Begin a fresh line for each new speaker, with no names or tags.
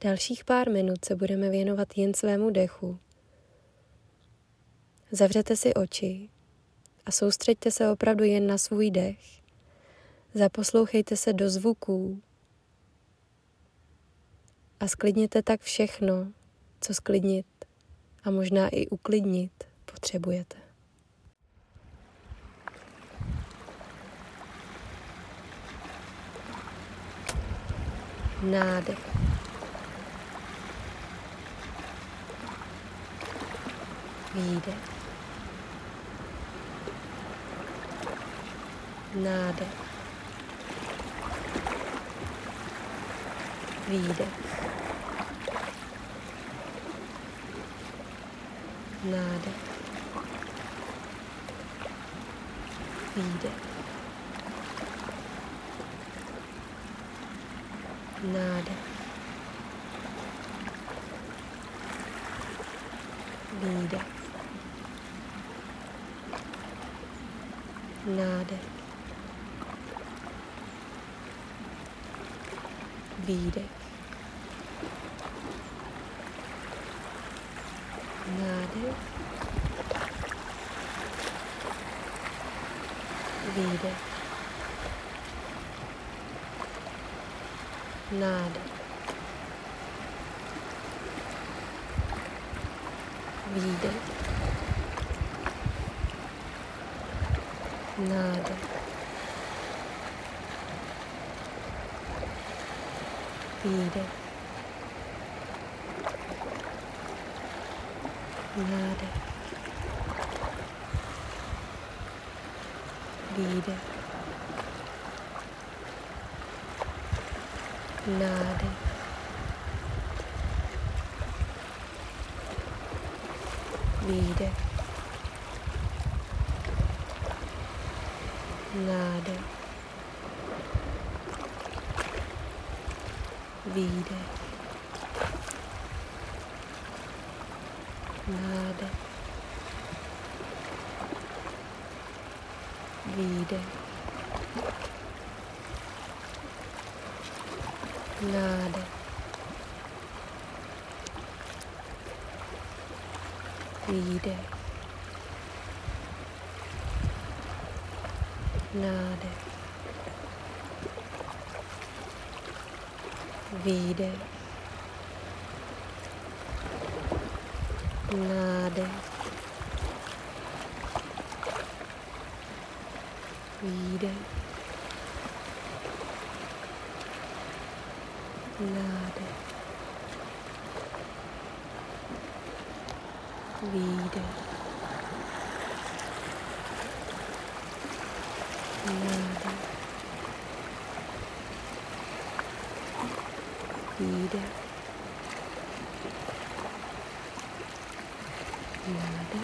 Dalších pár minut se budeme věnovat jen svému dechu. Zavřete si oči a soustřeďte se opravdu jen na svůj dech. Zaposlouchejte se do zvuků a sklidněte tak všechno, co sklidnit a možná i uklidnit potřebujete. Nádech. vide. Nada. Vide. Nada. Vide. Nada. vida. Gnade. Wieder. Gnade. Wieder. Gnade. Wieder. Nada. Vida. Nada. Vida. Nada. Vida. nádech, výdech, nádech, výdech, nádech, výdech. nádech, výdech, nádech, výdech, nádech, výdech. fire, water, theater, nada.